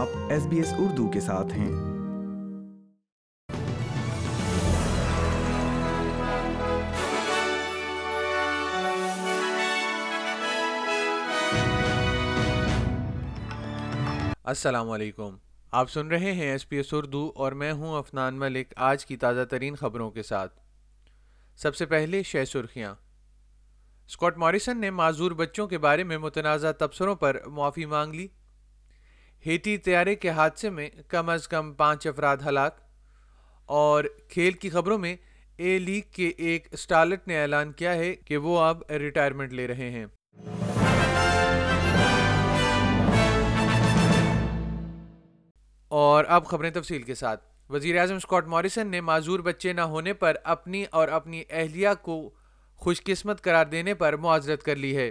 آپ S B S Urdu کے ساتھ ہیں۔ السلام علیکم۔ آپ سن رہے ہیں ایس پی ایس اردو اور میں ہوں افنان ملک آج کی تازہ ترین خبروں کے ساتھ۔ سب سے پہلے شہ سرخیاں۔ اسکاٹ موریسن نے معذور بچوں کے بارے میں متنازع تبصروں پر معافی مانگ لی۔ ہیٹی طیارے کے حادثے میں کم از کم پانچ افراد ہلاک اور کھیل کی خبروں میں اے لیگ کے ایک اسٹارلٹ نے اعلان کیا ہے کہ وہ اب ریٹائرمنٹ لے رہے ہیں۔ اور اب خبریں تفصیل کے ساتھ۔ وزیر اعظم اسکاٹ موریسن نے معذور بچے نہ ہونے پر اپنی اور اپنی اہلیہ کو خوش قسمت قرار دینے پر معذرت کر لی ہے۔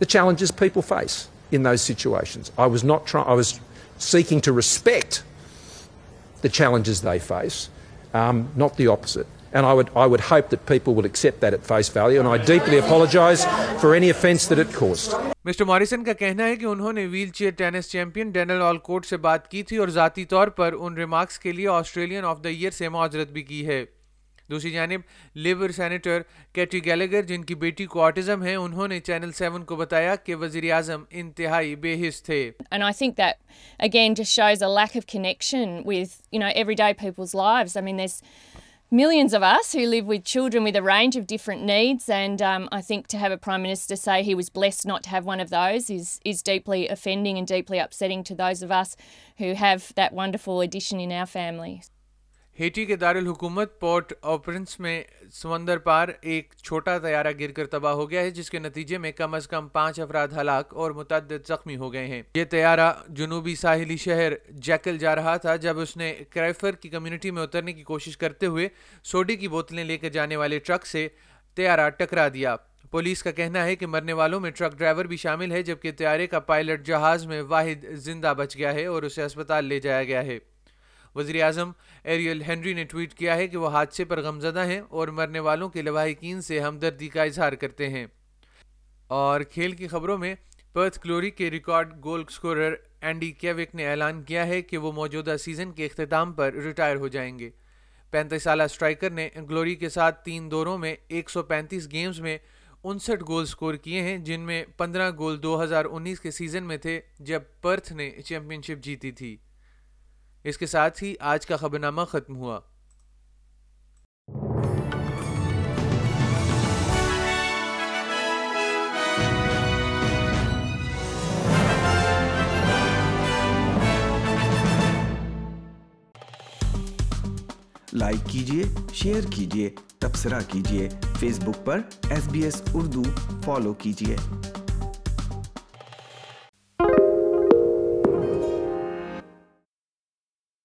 the challenges people face in those situations. I was not trying, I was seeking to respect the challenges they face, um, not the opposite. And I would, I would hope that people would accept that at face value, and I deeply apologise for any offence that it caused. Mr Morrison کا کہنا ہے کہ انہوں نے wheelchair tennis champion ڈینل Alcott سے بات کی تھی اور ذاتی طور پر ان ریمارکس کے لیے آسٹریلین آف دا ایئر سے معذرت بھی کی ہے دوسری جانب لیبر سینیٹر کیٹی گیلیگر جن کی بیٹی کو آٹزم ہے انہوں نے چینل سیون کو بتایا کہ وزیر اعظم انتہائی بے حس تھے And I think that, again, just shows a lack of connection with, you know, everyday people's lives. I mean, there's millions of us who live with children with a range of different needs, and um, I think to have a Prime Minister say he was blessed not to have one of those is, is deeply offending and deeply upsetting to those of us who have that wonderful addition in our family. Haiti کے دارالحکومت port اوپرنس میں سمندر پار ایک چھوٹا طیارہ گر کر تباہ ہو گیا ہے، جس کے نتیجے میں کم از کم پانچ افراد ہلاک اور متعدد زخمی ہو گئے ہیں۔ یہ طیارہ جنوبی ساحلی شہر جیکل جا رہا تھا، جب اس نے کرائفر کی کمیونٹی میں اترنے کی کوشش کرتے ہوئے سوڈی کی بوتلیں لے کر جانے والے ٹرک سے طیارہ ٹکرا دیا۔ پولیس کا کہنا ہے کہ مرنے والوں میں ٹرک ڈرائیور بھی شامل ہے، جبکہ طیارے کا پائلٹ جہاز میں واحد زندہ بچ گیا ہے اور اسے اسپتال لے جایا گیا ہے۔ وزیر اعظم ایریل ہینری نے ٹویٹ کیا ہے کہ وہ حادثے پر غمزدہ ہیں اور مرنے والوں کے لواحقین سے ہمدردی کا اظہار کرتے ہیں۔ اور کھیل کی خبروں میں پرتھ گلوری کے record goal scorer Andy Keogh نے اعلان کیا ہے کہ وہ موجودہ سیزن کے اختتام پر ریٹائر ہو جائیں گے۔ پینتیس سالہ اسٹرائکر نے گلوری کے ساتھ تین دوروں میں ایک سو پینتیس گیمز میں انسٹھ گول سکور کیے ہیں، جن میں پندرہ گول دو ہزار انیس کے سیزن میں تھے جب پرتھ نے چیمپئن شپ جیتی تھی۔ اس کے ساتھ ہی آج کا خبرنامہ ختم ہوا۔ لائک کیجیے شیئر کیجیے، تبصرہ کیجیے۔ فیس بک پر S B S Urdu follow کیجیے۔